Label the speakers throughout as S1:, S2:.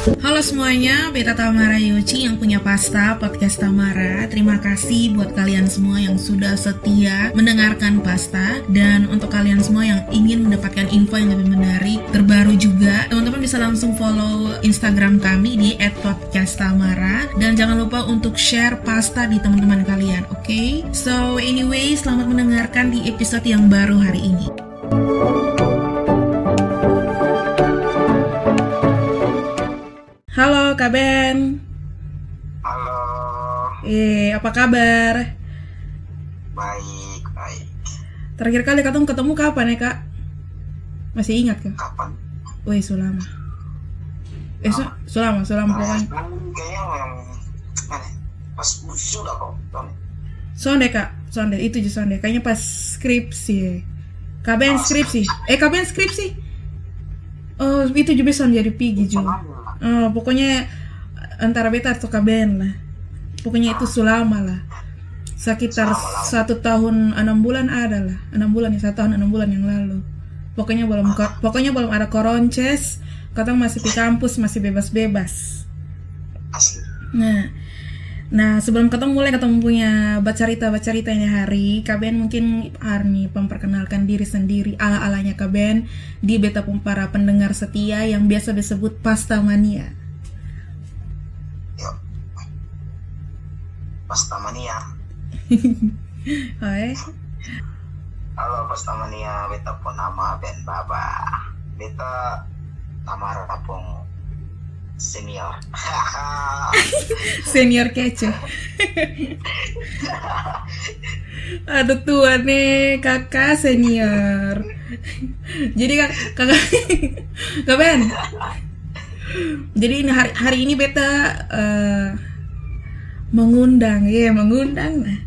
S1: Halo semuanya, Beta Tamara Yoci yang punya pasta podcast Tamara. Terima kasih buat kalian semua yang sudah setia mendengarkan pasta dan untuk kalian semua yang ingin mendapatkan info yang lebih menarik, terbaru juga, teman-teman bisa langsung follow Instagram kami di @podcasttamara dan jangan lupa untuk share pasta di teman-teman kalian, oke? Okay? So anyway, selamat mendengarkan di episode yang baru hari ini. Halo Kak Ben.
S2: Halo,
S1: Eh, apa kabar?
S2: baik, baik.
S1: Terakhir kali ketemu ketemu kapan ya kak? Masih ingat kak?
S2: Kapan?
S1: Wih, sulama. Eh, su sulama, sulama
S2: Nah,
S1: pokoknya.
S2: kayaknya yang mana? Pas sudah kok.
S1: Sonde kak, sonde itu juga sonde. Kayaknya pas skripsi. ya. Kak Ben skripsi. Eh, kak Ben skripsi. Oh, itu juga son jadi pigi juga. Oh, pokoknya antara beta atau kak Ben lah. Pokoknya itu sulama lah. Sekitar satu tahun enam bulan ada lah. Enam bulan ya, satu tahun enam bulan yang lalu. Pokoknya belum ko- pokoknya belum ada koronces. Katong masih di kampus masih bebas-bebas. Nah, nah sebelum ketemu mulai ketemu punya bacarita bacarita ini hari, Kaben mungkin hari memperkenalkan diri sendiri ala alanya Kaben di beta pun para pendengar setia yang biasa disebut pasta mania.
S2: Yuk. Pastamania.
S1: Hai,
S2: Halo Pastamania, beta pun nama Ben Baba. Beta nama rapong senior.
S1: senior kece. Aduh tua nih kakak senior. Jadi kak kakak Kak Ben. Jadi ini hari hari ini beta eh, mengundang ya mengundang nah.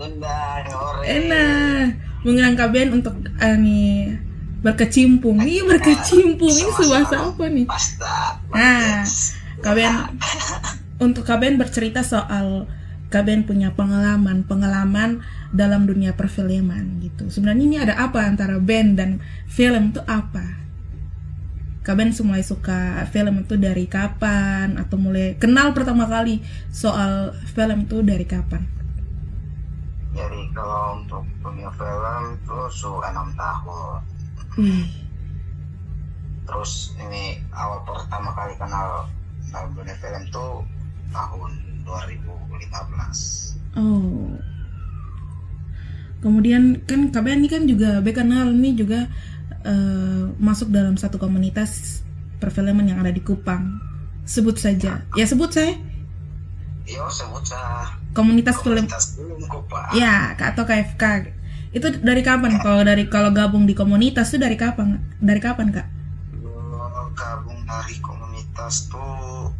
S2: Nendang, ore.
S1: enak mengundang Kak Ben untuk eh, nih berkecimpung iya berkecimpung ini bahasa apa nih. Nah. Kaben untuk Kaben bercerita soal Kaben punya pengalaman pengalaman dalam dunia perfilman gitu. Sebenarnya ini ada apa antara band dan film itu apa? Kaben mulai suka film itu dari kapan atau mulai kenal pertama kali soal film itu dari kapan?
S2: Jadi kalau untuk dunia film itu su enam tahun.
S1: Wih,
S2: Terus ini awal pertama kali kenal dalam dunia film tuh tahun 2015.
S1: oh. Kemudian kan Kaben ini kan juga Be kenal ini juga eh, masuk dalam satu komunitas perfilman yang ada di Kupang. Sebut saja. Ya sebut saya.
S2: Yo sebut saya
S1: Komunitas film
S2: komunitas film Kupa.
S1: Ya, Kak, atau KFK. Itu dari kapan? Kalau dari kalau gabung di komunitas itu dari kapan? Dari kapan, Kak?
S2: Gabung dari komunitas tuh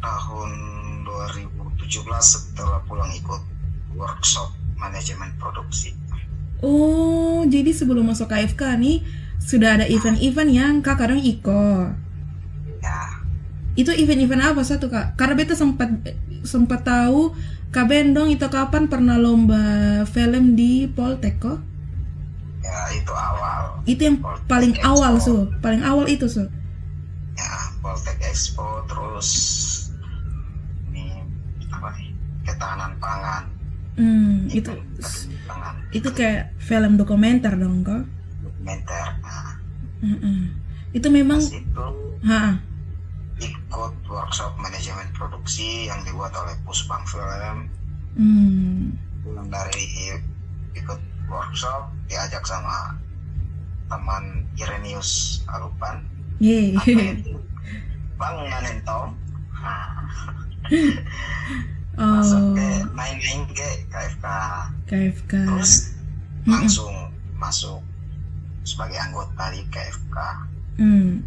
S2: tahun 2017 setelah pulang ikut workshop manajemen produksi.
S1: Oh, jadi sebelum masuk KFK nih sudah ada event-event yang Kak kadang ikut.
S2: Ya,
S1: Itu event-event apa satu, Kak? Karena beta sempat sempat tahu Kak Bendong itu kapan pernah lomba film di Poltek kok?
S2: ya itu awal.
S1: Itu yang paling awal, Su. Paling awal itu, Su.
S2: Ya, Poltek Expo terus ini apa nih? Ketahanan pangan.
S1: Hmm, itu
S2: pangan
S1: itu kayak film dokumenter dong, kok.
S2: dokumenter. Nah,
S1: Mm-mm. Itu memang
S2: pas itu
S1: ha
S2: ikut workshop manajemen produksi yang dibuat oleh Pusbang Film.
S1: hmm.
S2: Dari ikut workshop diajak sama teman Irenius Alupan. Bang Manentong. Masuk ke
S1: Oh,
S2: main-main ke KFK.
S1: KFK.
S2: Terus langsung masuk sebagai anggota di KFK.
S1: Hmm.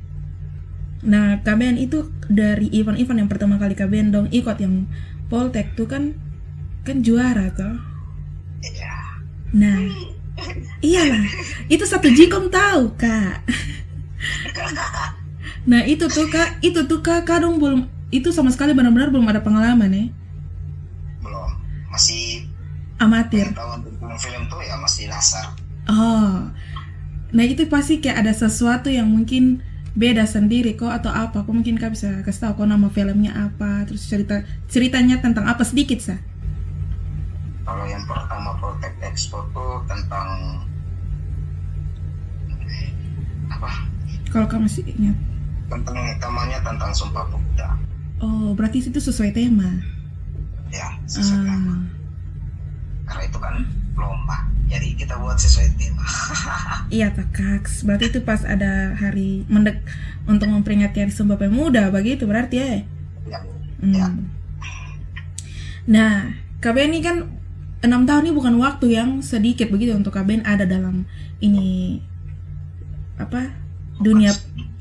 S1: Nah, KBN itu dari event-event yang pertama kali KBN dong ikut yang Poltek tuh kan kan juara toh.
S2: Iya.
S1: Nah, iyalah. Itu satu jikom tahu, Kak. Nah, itu tuh Kak, itu tuh Kak kadang belum itu sama sekali benar-benar belum ada pengalaman ya.
S2: Belum. Masih
S1: Amatir.
S2: pengetahuan tentang film tuh ya masih dasar.
S1: Oh. Nah, itu pasti kayak ada sesuatu yang mungkin beda sendiri kok atau apa? Kok mungkin kak bisa kasih tahu kok nama filmnya apa? Terus cerita ceritanya tentang apa? Sedikit sah
S2: kalau yang pertama Protect Expo tuh tentang apa?
S1: Kalau kamu masih ingat?
S2: Tentang utamanya tentang Sumpah Pemuda.
S1: Oh berarti itu sesuai tema?
S2: Ya sesuai tema.
S1: Ah
S2: karena itu kan lomba. Jadi kita buat sesuai tema.
S1: Iya tak kaks. Berarti itu pas ada hari mendek untuk memperingati hari Sumpah Pemuda begitu berarti ya?
S2: Ya,
S1: Hmm.
S2: ya.
S1: Nah, KBN ini kan enam tahun ini bukan waktu yang sedikit begitu untuk KBN ada dalam ini apa dunia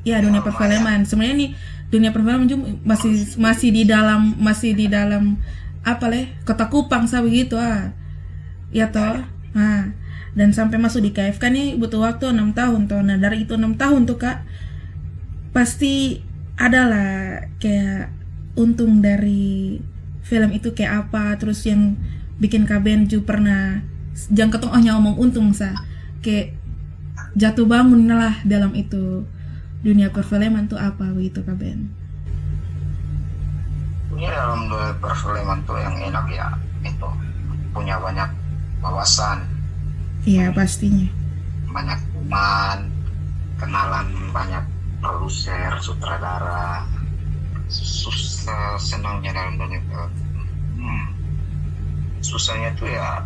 S1: ya dunia perfilman. Sebenarnya nih dunia perfilman juga masih masih di dalam masih di dalam apa leh kota Kupang sah begitu ah ya toh. Nah dan sampai masuk di KFK nih butuh waktu enam tahun toh. Nah dari itu enam tahun tuh kak pasti adalah kayak untung dari film itu kayak apa terus yang bikin KBN juga pernah jangan ketemu hanya ngomong untung sa. Kayak jatuh bangun lah dalam itu. Dunia perfilman tuh apa begitu KBN
S2: ini dalam dunia perfilman tuh yang enak ya itu. Punya banyak wawasan.
S1: Iya pastinya.
S2: Banyak teman kenalan banyak produser sutradara. Susah senangnya dalam dunia film hmm. susahnya tuh ya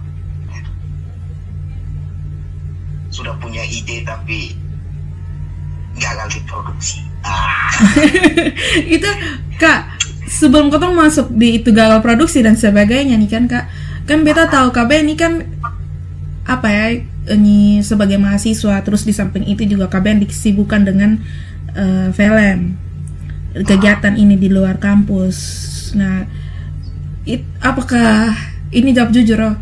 S2: sudah punya ide tapi gagal diproduksi ah
S1: itu kak sebelum kau masuk di itu gagal produksi dan sebagainya nih kan kak kan beta tahu KB ini kan apa ya ini sebagai mahasiswa terus di samping itu juga KB disibukkan dengan eh, film kegiatan ini di luar kampus. Nah it, apakah ini jawab jujur oh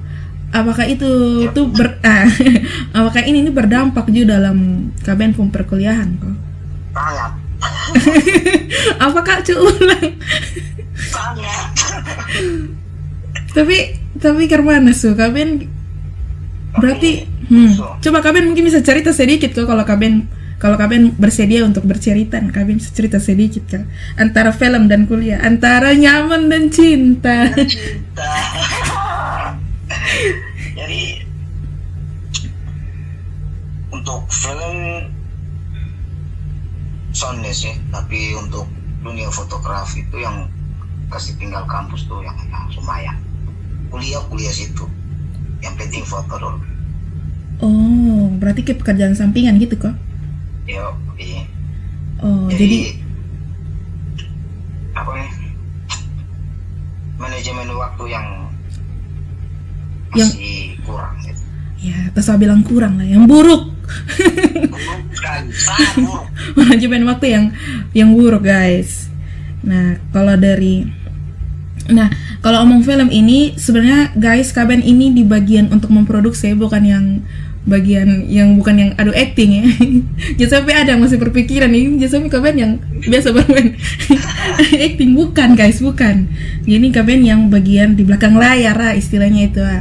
S1: apakah itu tuh ber ah, apakah ini ini berdampak juga dalam KBN pun perkuliahan kok?
S2: Sangat.
S1: Apakah cuy ulang
S2: sangat.
S1: Tapi tapi karena su? Kalian berarti hmm, coba kalian mungkin bisa cerita sedikit kok kalau kalian kalau kalian bersedia untuk bercerita. Kalian bisa cerita sedikit kan antara film dan kuliah. Antara nyaman dan cinta.
S2: Cinta. Jadi untuk film soundnya sih tapi untuk dunia fotografi itu yang kasih tinggal kampus tuh yang, yang lumayan kuliah kuliah situ. Yang penting foto dulu.
S1: Oh berarti kayak pekerjaan sampingan gitu kok
S2: yo iya.
S1: oh
S2: jadi,
S1: jadi
S2: apa nih manajemen waktu yang
S1: Yang-
S2: masih kurang gitu.
S1: Ya terus saya bilang kurang lah yang buruk. Manajemen waktu yang yang buruk guys. Nah kalau dari nah kalau omong film ini sebenarnya guys kaben ini di bagian untuk memproduksi bukan yang bagian yang bukan yang adu acting ya jadi sampai ada yang masih berpikiran ini jadi sampai kaben yang biasa bermain acting bukan guys bukan jadi kaben yang bagian di belakang layar lah istilahnya itu ah.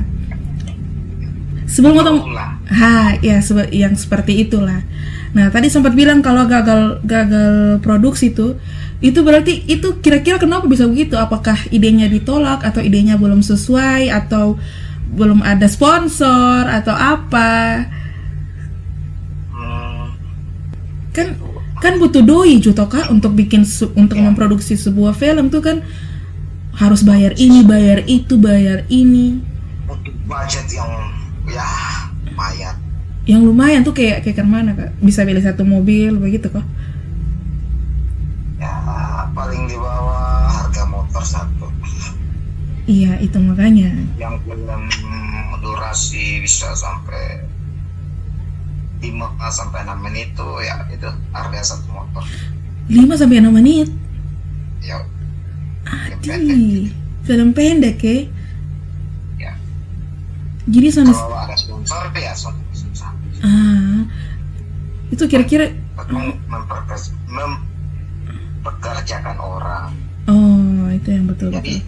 S1: sebelum ngomong
S2: Itulah.
S1: Ha, ya sebe- yang seperti itulah. Nah, tadi sempat bilang kalau gagal gagal produksi tuh itu berarti itu kira-kira kenapa bisa begitu? Apakah idenya ditolak atau idenya belum sesuai atau belum ada sponsor atau apa?
S2: Hmm,
S1: Kan kan butuh doi juta kak untuk bikin untuk memproduksi sebuah film tuh kan harus bayar ini, bayar itu, bayar ini.
S2: untuk budget yang ya lumayan
S1: Yang lumayan tuh kayak kayak ke mana kak? Bisa beli satu mobil begitu kok?
S2: Motor satu
S1: Iya itu makanya.
S2: yang film durasi bisa sampai 5 sampai 6 menit tuh ya itu harga satu motor.
S1: 5 sampai 6 menit.
S2: ya film pendek
S1: Adi, film pendek ya.
S2: ya
S1: Jadi sana
S2: kalau ada sponsor ya sponsor
S1: ah. Itu kira-kira
S2: Mem- memperkes- mempekerjakan orang
S1: oh itu yang betul
S2: jadi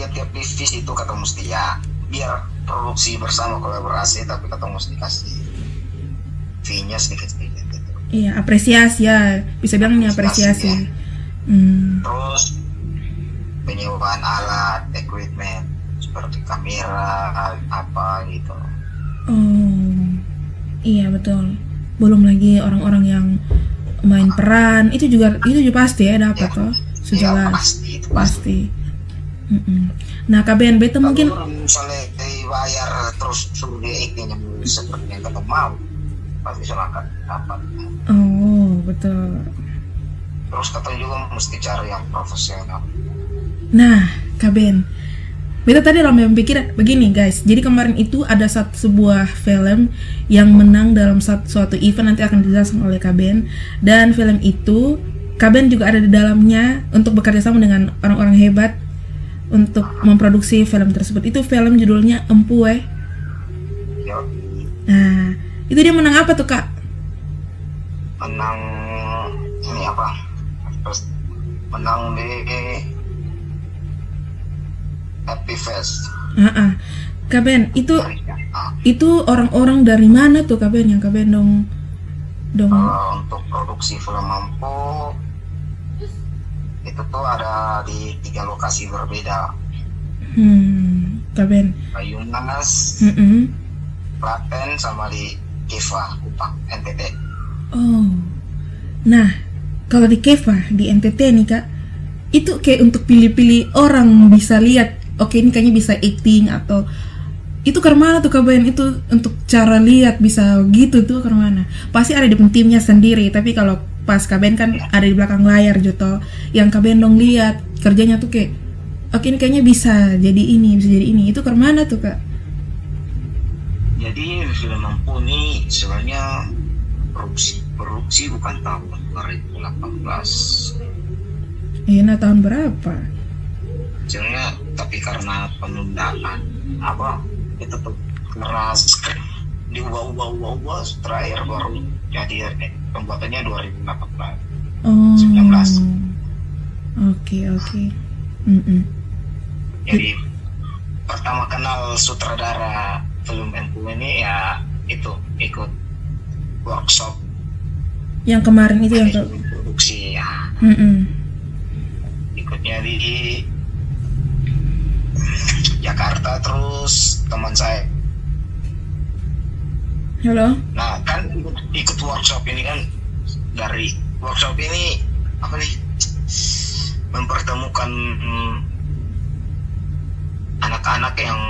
S2: tiap-tiap divisi itu kata mesti ya biar produksi bersama kolaborasi tapi kata mesti kasih fee-nya sedikit-sedikit gitu.
S1: Iya apresiasi ya. Bisa bilang ini apresiasi.
S2: Apresiasi,
S1: hmm.
S2: terus penyewaan alat equipment seperti kamera apa gitu.
S1: Oh iya betul. Belum lagi orang-orang yang main peran. Itu juga itu juga pasti ya dapat
S2: Ya.
S1: toh
S2: ya
S1: sejelas.
S2: pasti itu pasti.
S1: Pasti. Nah KBNB itu mungkin
S2: misalnya dibayar terus suruh dia ikut yang seperti yang kita mau pasti silakan dapat.
S1: Oh betul.
S2: Terus kata juga mesti cari yang profesional.
S1: Nah, Kaben, beta tadi dalam pikiran begini guys. Jadi kemarin itu ada satu sebuah film yang menang dalam satu, suatu event nanti akan dijelaskan oleh Kaben dan film itu Kaben juga ada di dalamnya untuk bekerja sama dengan orang-orang hebat untuk memproduksi film tersebut. Itu film judulnya Empu eh.
S2: ya
S1: Nah, itu dia menang apa tuh kak?
S2: menang ini apa terus menang di Happy Fest
S1: Ah, ah. Kaben, itu
S2: Ah,
S1: itu orang-orang dari mana tuh Kaben yang Kaben dong dong
S2: kalau untuk produksi film mampu itu tuh ada di tiga lokasi berbeda
S1: hmm Kaben.
S2: Bayumas,
S1: Mm-mm.
S2: Klaten sama di Keva, Kupang, NTT.
S1: Oh, nah kalau di Keva di NTT nih kak, itu kayak untuk pilih-pilih orang bisa lihat, oke ini kayaknya bisa acting atau itu ke mana tuh kabayan itu untuk cara lihat bisa gitu tuh ke mana? Pasti ada di timnya sendiri, tapi kalau pas kabayan kan ada di belakang layar Joto, yang kabayan dong lihat kerjanya tuh kayak, oke ini kayaknya bisa jadi ini bisa jadi ini, itu ke mana tuh kak?
S2: Jadi film mampu ini sebenarnya produksi produksi bukan tahun 2018.
S1: Iya, nah tahun berapa?
S2: Sebenarnya tapi karena penundaan apa itu karena skrip diubah-ubah-ubah terakhir baru jadi eh, pembuatannya 2018.
S1: Oh.
S2: 19.
S1: Oke oke. Mm-mm.
S2: Jadi pertama kenal sutradara film MPU ini ya itu ikut workshop
S1: Yang kemarin itu yang ke.
S2: produksi ya
S1: Mm-mm.
S2: ikutnya di Jakarta terus teman saya
S1: Halo.
S2: nah kan ikut, ikut workshop ini kan dari workshop ini apa nih mempertemukan hmm, anak-anak yang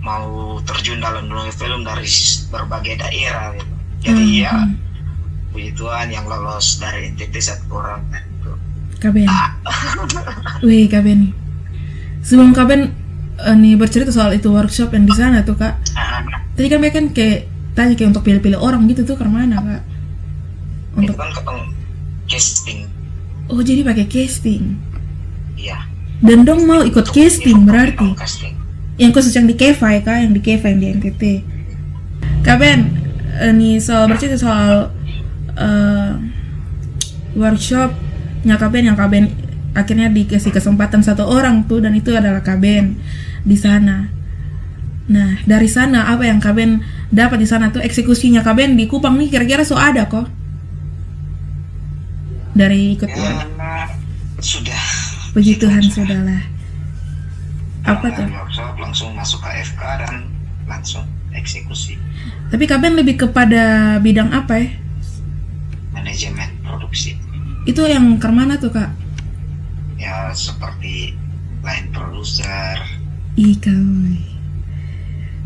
S2: mau terjun dalam dunia film dari berbagai daerah gitu. jadi
S1: Hmm,
S2: ya
S1: hmm.
S2: puji Tuhan yang lolos dari NTT satu orang kan gitu.
S1: Kaben. Wih Kaben. Sebelum Kaben eh, nih bercerita soal itu workshop yang di sana tuh kak. Tadi kan mereka kan kayak tanya kayak untuk pilih-pilih orang gitu tuh ke mana kak?
S2: itu
S1: Untuk
S2: kan ketemu casting
S1: oh jadi pakai casting.
S2: iya
S1: Dan dong mau ikut
S2: Untuk-
S1: casting berarti.
S2: casting
S1: Yang khusus yang di Keva ya kak, yang di Keva yang di NTT. Kaben, eh, nih soal bercerita soal eh, workshop Kaben yang Kaben akhirnya dikasih kesempatan satu orang tuh dan itu adalah Kaben di sana. Nah dari sana apa yang Kaben dapat di sana tuh eksekusinya Kaben di Kupang nih kira-kira so ada kok dari ikut
S2: ya sudah
S1: Puji Tuhan sudahlah. Apa tuh?
S2: Workshop langsung masuk ke FK dan langsung eksekusi
S1: Tapi Kaben lebih kepada bidang apa ya?
S2: manajemen produksi
S1: Itu yang ke mana tuh kak?
S2: ya seperti line producer
S1: Ih.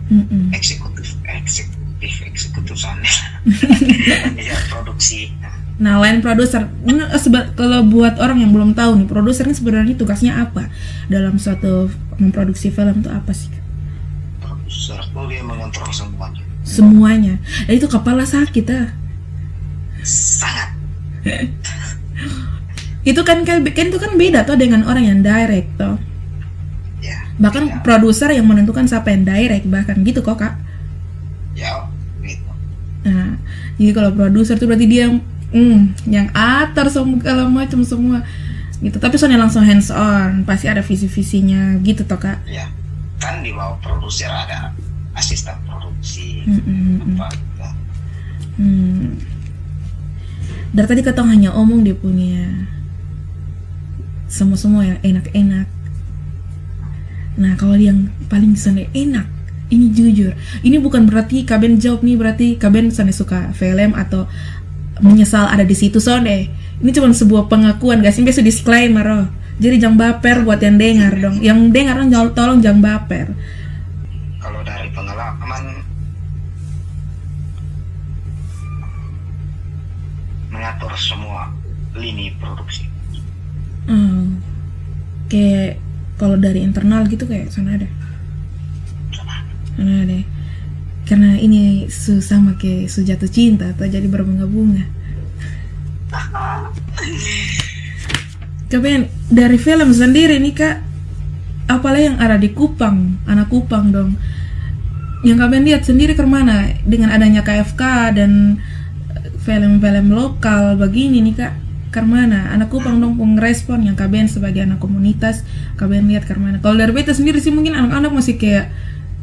S1: Mm-mm.
S2: eksekutif eksekutif eksekutif sana ya produksi
S1: Nah, line producer, ini seba- kalau buat orang yang belum tahu nih, produser ini sebenarnya tugasnya apa dalam suatu memproduksi film itu apa sih?
S2: Produser tuh dia mengontrol semuanya
S1: Semuanya. Dan itu kepala sakit ah.
S2: sangat
S1: Itu kan kan kan itu kan beda tuh dengan orang yang direct tuh.
S2: Ya
S1: Bahkan
S2: beda.
S1: produser yang menentukan siapa yang direct bahkan gitu kok kak.
S2: ya gitu
S1: Nah, jadi kalau produser tuh berarti dia hmm, yang atar segala macam semua gitu. Tapi soalnya langsung hands on, pasti ada visi-visinya gitu toh kak.
S2: ya kan di bawah produser ada asisten produksi apa gitu.
S1: hmm. dari tadi ketong hanya omong dia punya semua semua yang enak-enak nah kalau yang paling sana enak ini jujur ini bukan berarti kaben jawab nih berarti kaben sana suka film atau menyesal ada di situ sonde ini cuma sebuah pengakuan guys. Ini biasa disclaimer oh. jadi jangan baper buat yang dengar dong. Yang dengar dong tolong jangan baper.
S2: Kalau dari pengalaman mengatur semua lini produksi.
S1: Hmm. kayak kalau dari internal gitu kayak sana ada? Sana ada karena ini su sama kayak su jatuh cinta atau jadi berbunga-bunga. Kemudian dari film sendiri nih kak. Apalah yang ada di Kupang anak Kupang dong. Yang kalian lihat sendiri ke mana dengan adanya KFK dan film-film lokal begini nih kak ke mana anak Kupang dong respon yang kalian sebagai anak komunitas. Kalian lihat ke mana kalau dari beta sendiri sih mungkin anak-anak masih kayak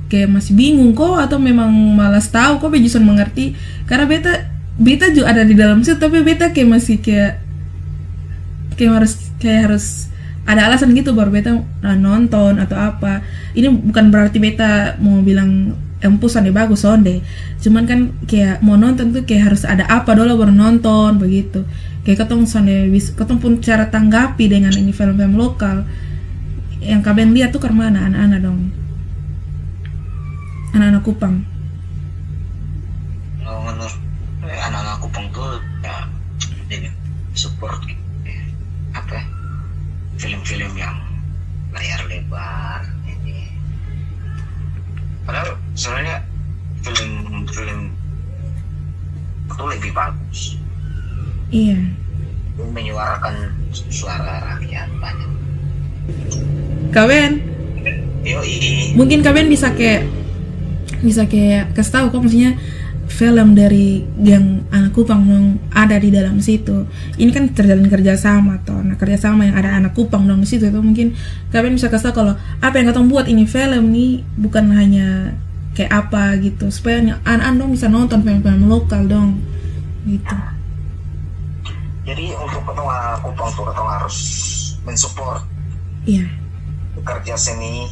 S1: kayak masih bingung kok atau memang malas tahu kok justru mengerti. Karena beta beta juga ada di dalam situ tapi beta kayak masih kayak kayak harus kayak harus ada alasan gitu baru beta nah, nonton atau apa. Ini bukan berarti beta mau bilang empusan deh bagus sonde cuman kan kayak mau nonton tuh kayak harus ada apa dulu baru nonton begitu kayak ketong sonde ketong pun cara tanggapi dengan ini film-film lokal. Yang kalian lihat tuh ke mana? Anak-anak dong. Anak-anak Kupang?
S2: Menurut eh, anak-anak Kupang tuh ya ini support ya, apa? Film-film yang layar lebar ini. Padahal sebenarnya film-film itu lebih bagus
S1: iya.
S2: Menyuarakan suara rakyat banyak.
S1: Kalian
S2: Yoi.
S1: mungkin kalian bisa kayak bisa kayak kasih tahu kok maksudnya film dari yang anak Kupang dong ada di dalam situ. Ini kan terjalin kerjasama toh. Nah kerjasama yang ada anak Kupang dong di situ itu mungkin kalian bisa kasih tahu kalau apa yang katong buat ini film nih bukan hanya kayak apa gitu. Supaya anak-anak dong bisa nonton film-film lokal dong gitu
S2: jadi untuk anak Kupang ketong harus mensupport
S1: iya.
S2: kerja seni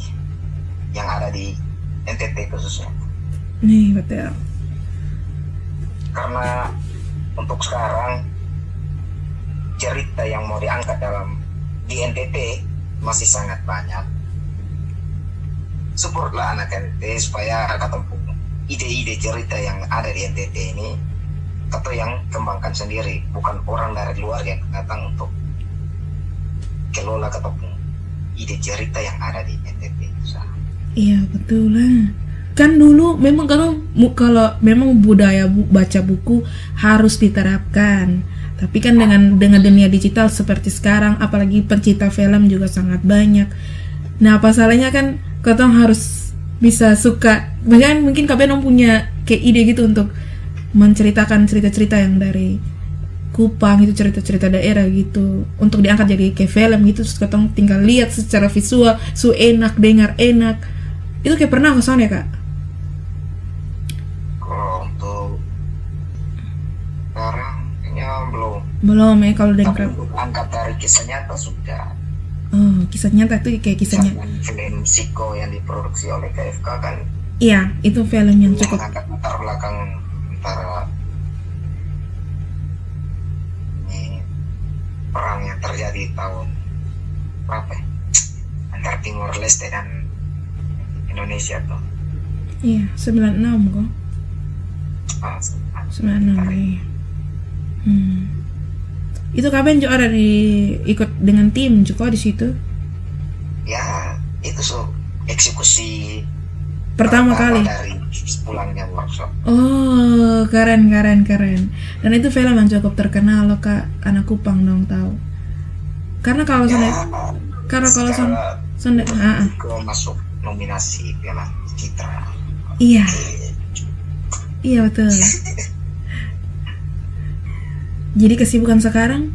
S2: yang ada di NTT khususnya.
S1: Nih betul.
S2: Karena untuk sekarang cerita yang mau diangkat dalam di NTT masih sangat banyak. Supportlah anak NTT supaya ketemu ide-ide cerita yang ada di NTT ini atau yang kembangkan sendiri bukan orang dari luar yang datang untuk kelola ketemu ide cerita yang ada di NTT
S1: iya betul lah. Kan dulu memang kalau kalau memang budaya bu, baca buku harus diterapkan. Tapi kan dengan dengan dunia digital seperti sekarang apalagi pencipta film juga sangat banyak. Nah apa salahnya kan ketong harus bisa suka bahkan mungkin kalian punya kayak ide gitu untuk menceritakan cerita-cerita yang dari Kupang itu cerita-cerita daerah gitu untuk diangkat jadi kayak film gitu terus ketong tinggal lihat secara visual su enak dengar enak. Itu kayak pernah ke sana ya kak?
S2: Belum.
S1: Belum ya kalau dari
S2: angkat dari kisah nyata sudah.
S1: Oh kisah nyata itu kayak kisahnya
S2: film Siko yang diproduksi oleh KFK kan.
S1: Iya itu film yang cukup
S2: angkat latar belakang antara ini perang yang terjadi tahun berapa ya? antara Timur Leste dan Indonesia tuh
S1: iya 96 kok
S2: ah,
S1: 96 iya Hmm. Itu kapan juga ada di ikut dengan tim juga di situ?
S2: Ya, itu so eksekusi
S1: pertama, kali
S2: dari pulangnya workshop.
S1: Oh, keren keren keren. Dan itu film yang cukup terkenal loh kak, anak Kupang dong tahu. Karena kalau ya, karena kalau sonde, ah,
S2: masuk nominasi Piala Citra.
S1: Iya. Iya betul. jadi kesibukan sekarang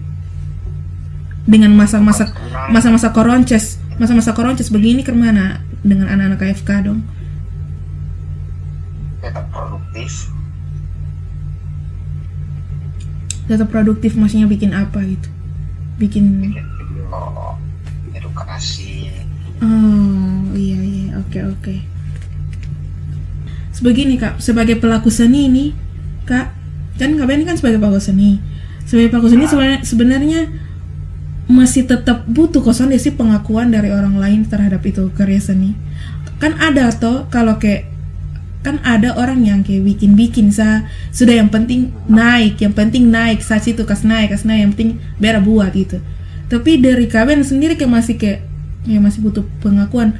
S1: dengan masa-masa masa-masa koronces masa-masa koronces begini ke mana dengan anak-anak KFK dong
S2: tetap produktif.
S1: Tetap produktif maksudnya bikin apa gitu? Bikin
S2: bikin video edukasi.
S1: Oh iya iya oke oke. Sebegini kak sebagai pelaku seni ini kak kan kak Ben kan sebagai pelaku seni. Sebagai pelaku seni sebenarnya sebenarnya masih tetap butuh kosan sih pengakuan dari orang lain terhadap itu karya seni. Kan ada toh kalau kayak kan ada orang yang kayak bikin-bikin sa. Sudah yang penting naik yang penting naik saat itu kas naik kas naik yang penting biar buat gitu. Tapi dari kalian sendiri kayak masih kayak ya masih butuh pengakuan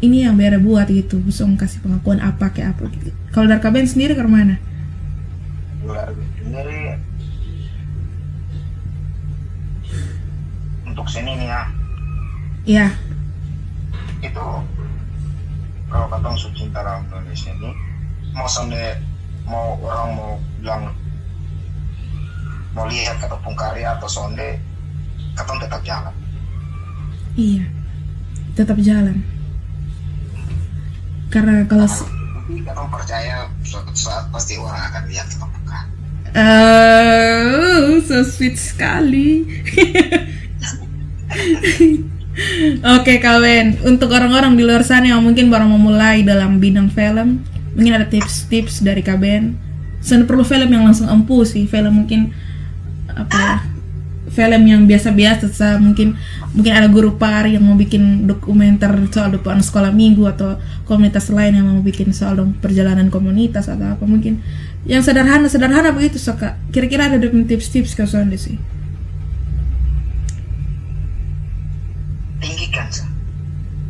S1: ini yang biar buat gitu. Bisa kasih pengakuan apa kayak apa gitu. Kalau dari kalian sendiri ke mana?
S2: Dari untuk seni nih ya.
S1: Ya
S2: itu kalau katong cinta dalam Indonesia ini mau sampai mau orang mau bilang mau lihat ataupun karya atau sonde katong tetap jalan?
S1: Iya tetap jalan. Karena kalau
S2: katong percaya suatu saat pasti orang akan lihat katong bukan
S1: Oh, so sweet sekali. Oke kawan, untuk orang-orang di luar sana yang mungkin baru memulai dalam bidang film, mungkin ada tips-tips dari Kaben. Sen perlu film yang langsung empu sih, film mungkin apa ya, film yang biasa-biasa sa mungkin mungkin ada guru pari yang mau bikin dokumenter soal depan sekolah minggu atau komunitas lain yang mau bikin soal perjalanan komunitas atau apa mungkin. Yang sederhana sederhana begitu suka kira-kira ada tips-tips kau sih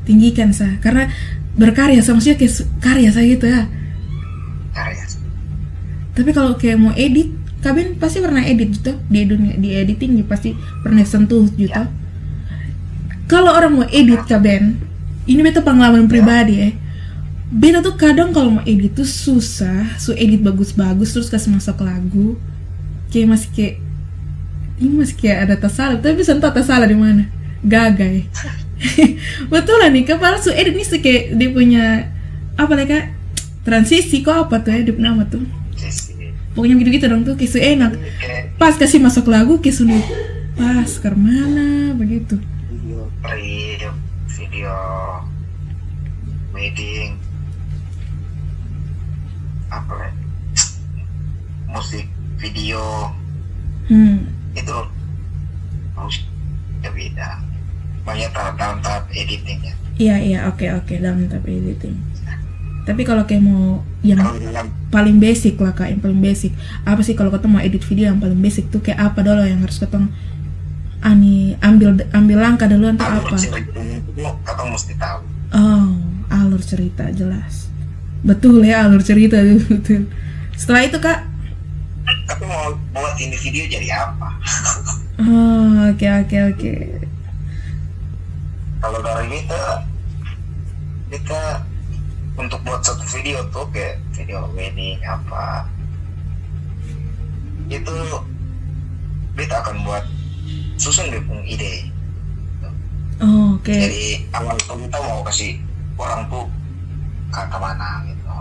S2: tinggikan
S1: sa. Karena berkarya sama maksudnya kayak karya saya gitu ya?
S2: Karya.
S1: Tapi kalau kayak mau edit kalian pasti pernah edit gitu. Di dunia di editing ya pasti pernah sentuh gitu. Kalau orang mau edit kalian ini beta pengalaman pribadi ya. Beta tuh kadang kalau mau edit tuh susah su edit bagus-bagus terus kasih masuk lagu. Kayak masih kayak ini masih kayak ada tersalah tapi bisa entah tersalah di mana. Gagai betul lah nih kepala su edit nih sih kayak dia punya apa kak? Transisi kok apa tuh ya dia punya nama tuh? Pokoknya gitu-gitu dong tuh kisu enak.
S2: Kayak
S1: pas kasih masuk lagu kisu nih pas ke mana? Begitu.
S2: Video video wedding apa ya? Musik video.
S1: Hmm.
S2: Itu harus beda banyak tahap dalam tahap editingnya
S1: iya iya oke oke dalam tahap editing. Tapi kalau kayak mau yang
S2: dalam
S1: paling basic lah kak yang paling basic. Apa sih kalau ketemu mau edit video yang paling basic tuh kayak apa dulu yang harus ketemu? Ani ambil ambil langkah duluan tuh
S2: alur
S1: apa?
S2: katong mesti tahu.
S1: Oh alur cerita jelas. Betul ya alur cerita betul setelah itu kak?
S2: Tapi mau buat ini video jadi apa?
S1: Oh oke oke oke
S2: kalau dari kita kita untuk buat satu video tuh kayak video wedding apa. Itu kita akan buat susun dia punya ide.
S1: Oh oke.
S2: Jadi awal tuh kita mau kasih orang tuh ke ke mana gitu.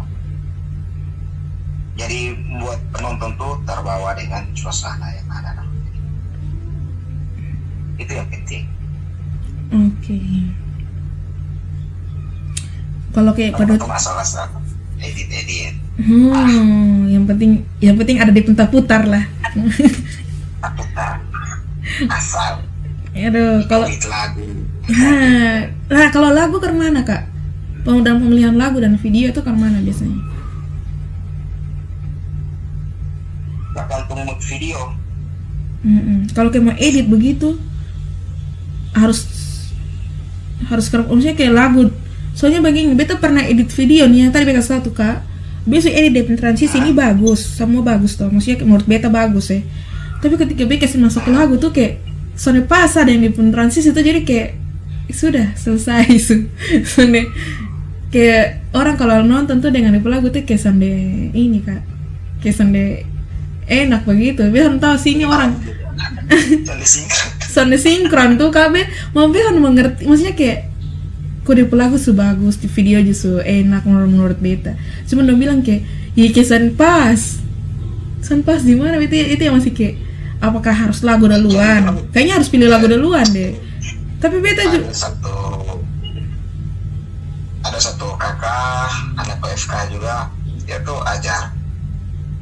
S2: Jadi buat penonton tuh terbawa dengan suasana yang ada. Itu yang penting
S1: Oke. Kalau kayak pada
S2: masalah edit edit
S1: hmm, yang penting yang penting ada di putar lah.
S2: putar asal
S1: Aduh, kalau
S2: lagu
S1: nah, nah kalau lagu ke mana kak? Dalam pemilihan lagu dan video itu ke mana biasanya?
S2: tergantung video
S1: Mm-mm. Kalau kayak mau edit begitu harus harus ke maksudnya kayak lagu. Soalnya begini, beta pernah edit video nih yang tadi beta satu kak. Besok edit dari transisi ini bagus, semua bagus tuh. Maksudnya kayak menurut beta bagus ya. Tapi ketika beta kasih masuk lagu tuh kayak soalnya pas ada yang di transisi itu jadi kayak sudah selesai su. Soalnya kayak orang kalau nonton tuh dengan lagu tuh kayak sonde ini kak, kayak sonde enak begitu. Biar tahu sini orang sound sinkron tuh kabe mau kan mengerti. Maksudnya kayak kode pelaku sebagus di video justru enak menurut menurut beta. Cuma dong bilang kayak ya kayak pas. Sound pas di mana? Itu itu yang masih kayak apakah harus lagu duluan? Kayaknya harus pilih lagu duluan deh. Tapi beta juga
S2: ada satu ada satu kakak anak PFK juga dia tuh ajar.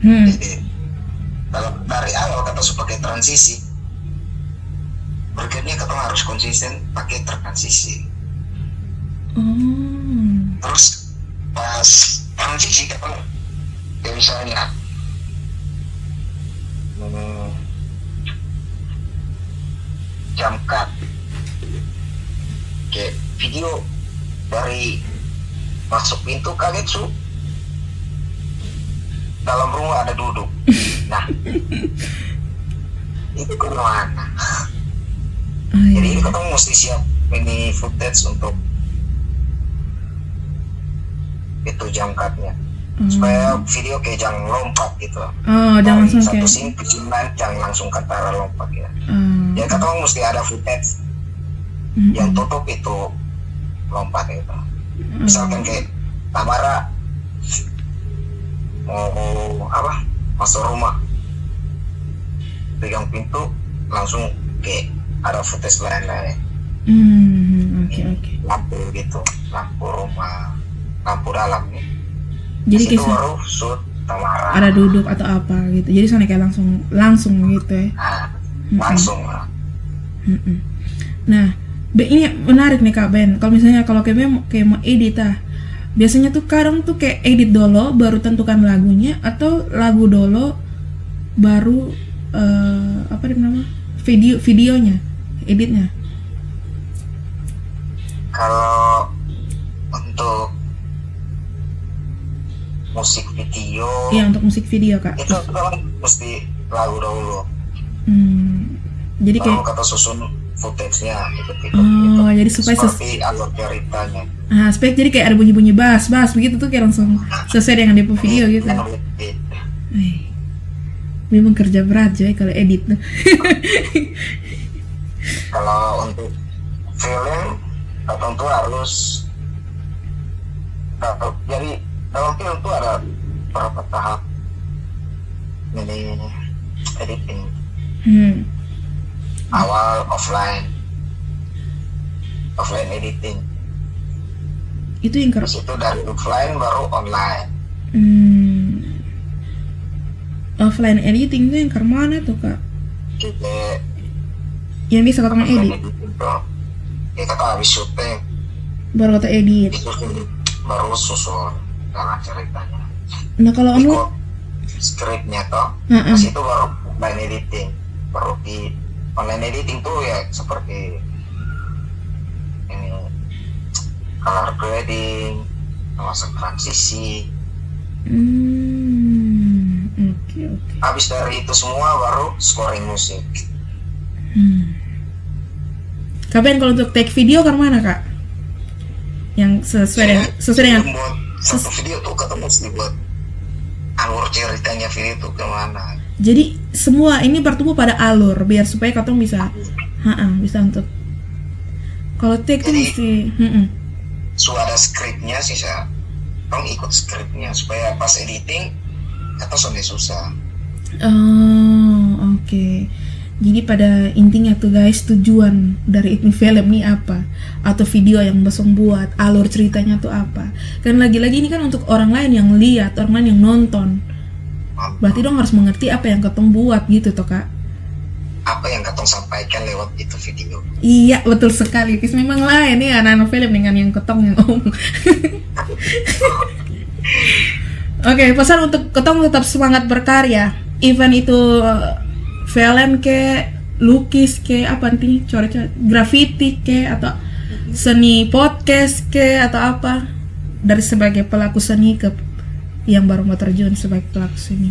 S1: Hmm.
S2: jadi kalau dari awal kata pakai transisi berikutnya kita harus konsisten pakai transisi.
S1: Oh.
S2: terus pas transisi kita ya misalnya hmm, jam cut kayak video dari masuk pintu kaget su. Dalam rumah ada duduk. Nah itu ke mana
S1: Oh,
S2: jadi
S1: iya.
S2: ini kita mesti siap ini footage untuk itu jam cutnya supaya video kayak jangan lompat gitu
S1: oh jangan langsung
S2: satu
S1: kayak
S2: scene ke jangan langsung ke antara lompat ya
S1: oh.
S2: ya kita mesti ada footage
S1: Mm-mm.
S2: yang tutup itu lompat gitu
S1: Mm.
S2: misalkan kayak Tamara mau apa masuk rumah pegang pintu langsung kayak ada footage lain-lain.
S1: Hmm, oke oke.
S2: lampu gitu lampu rumah lampu dalam nih.
S1: Jadi kayak
S2: baru shoot
S1: ada duduk atau apa gitu. Jadi sana kayak langsung langsung gitu ya.
S2: Nah, langsung lah.
S1: Nah, Be, ini menarik nih Kak Ben. Kalau misalnya kalau kayak mau kayak mau edit ah, biasanya tuh kadang tuh kayak edit dulu baru tentukan lagunya atau lagu dulu baru eh, apa namanya? Video videonya editnya.
S2: kalau untuk musik video
S1: Iya untuk musik video Kak.
S2: itu kan mesti lagu dahulu
S1: Hmm, jadi kayak
S2: kata susun footage-nya ikut-ikut
S1: Oh,
S2: gitu.
S1: jadi supaya ses-
S2: seperti alur ceritanya
S1: ah spek jadi kayak ada bunyi-bunyi bass bass begitu tuh kayak langsung sesuai dengan depo video gitu.
S2: Yang lebih-
S1: Eh, memang kerja berat ya kalau edit tuh.
S2: kalau untuk film tentu harus jadi dalam film itu ada beberapa tahap ini editing
S1: Hmm.
S2: awal offline offline editing
S1: Itu yang
S2: terus itu dari offline baru online
S1: Hmm. Offline editing tuh yang ke mana tuh kak?
S2: jadi
S1: Yang bisa
S2: tuh ya kata habis syuting
S1: baru kata edit.
S2: baru susun dengan ceritanya
S1: Nah kalau
S2: ikut skripnya toh
S1: Heeh.
S2: Terus itu baru online editing baru di online editing tuh ya seperti ini color grading masuk transisi
S1: hmm, oke oke.
S2: habis dari itu semua baru scoring musik
S1: Hmm. Kak Ben kalau untuk take video ke mana kak? Yang sesuai dengan sesuai dengan
S2: satu video tuh kata mesti buat alur ceritanya video tuh ke mana
S1: jadi semua ini bertumbuh pada alur biar supaya katong bisa, ha bisa untuk kalau take tuh mesti,
S2: ada skripnya sih saya tolong ikut skripnya supaya pas editing kata sonde susah
S1: Oh, oke. Jadi pada intinya tuh guys tujuan dari ini film nih apa atau video yang besok buat alur ceritanya tuh apa. Kan lagi-lagi ini kan untuk orang lain yang lihat, orang lain yang nonton. Berarti dong harus mengerti apa yang ketong buat gitu toh kak.
S2: apa yang katong sampaikan lewat itu video
S1: Iya betul sekali. Kis memang lain nih anak-anak film dengan yang ketong yang om. Oke, pesan untuk ketong tetap semangat berkarya. Event itu film ke, lukis ke, apa nih, coret-coret, graffiti ke, atau seni podcast ke, atau apa. Dari sebagai pelaku seni ke yang baru mau terjun sebagai pelaku seni.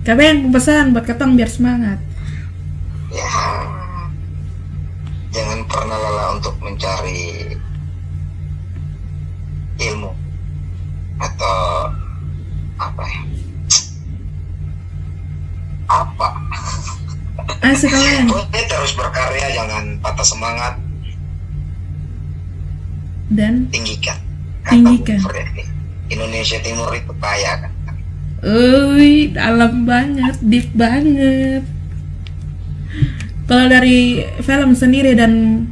S1: Kalian pesan buat ketong biar semangat.
S2: ya jangan pernah lelah untuk mencari ilmu atau apa ya apa
S1: Asik kalian.
S2: pokoknya terus berkarya jangan patah semangat
S1: Dan
S2: tinggikan
S1: Tinggikan.
S2: Kata Bu Freddy. Indonesia Timur itu kaya kan
S1: Uy, dalam banget, deep banget. Kalau dari film sendiri dan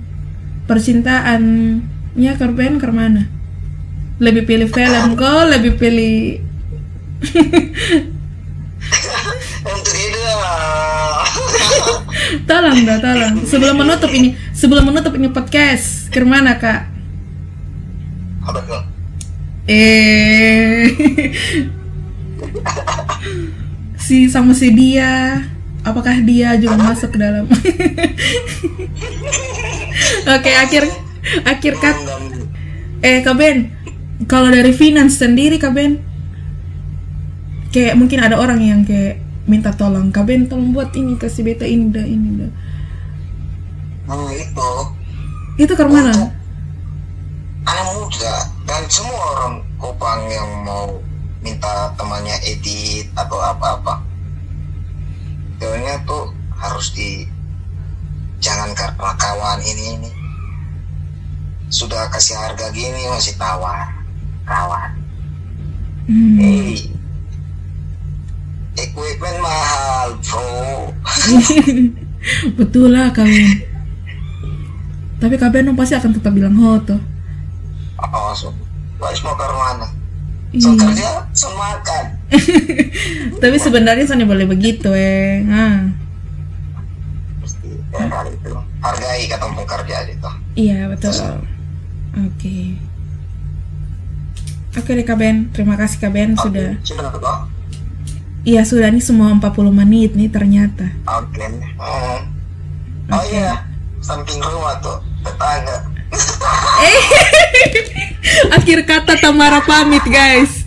S1: percintaannya Karben ke mana? Lebih pilih film kok, lebih pilih
S2: untuk itu ah.
S1: Tolong dah, tolong. Sebelum menutup ini, sebelum menutup ini podcast, ke mana kak?
S2: apa
S1: Eh, si sama si dia, apakah dia juga masuk ke dalam? Oke, akhir akhir kat. Eh, Kak Ben, kalau dari finance sendiri, Kak Ben, kayak mungkin ada orang yang kayak minta tolong, Kak Ben, tolong buat ini kasih beta ini dah ini dah.
S2: nah itu
S1: Itu ke mana?
S2: anak muda dan semua orang Kupang yang mau minta temannya edit atau apa-apa Sebenarnya tuh harus di jangan karena kawan ini ini sudah kasih harga gini masih tawar kawan
S1: Hmm.
S2: hey equipment mahal bro
S1: Betul lah, Ben. Tapi dong pasti akan tetap bilang ho toh.
S2: oh so Wais mau ke mana so
S1: Iya.
S2: kerja so makan
S1: Tapi sebenarnya Sony boleh begitu eh. Nah.
S2: mesti ya kali itu hargai kata pekerja itu
S1: Iya betul. Oke. Oke deh Kak Ben, terima kasih Kak Ben sudah.
S2: sudah kok
S1: Iya sudah nih semua 40 menit nih ternyata.
S2: oke Hmm. oh iya samping rumah tuh tetangga
S1: Akhir kata Tamara pamit guys.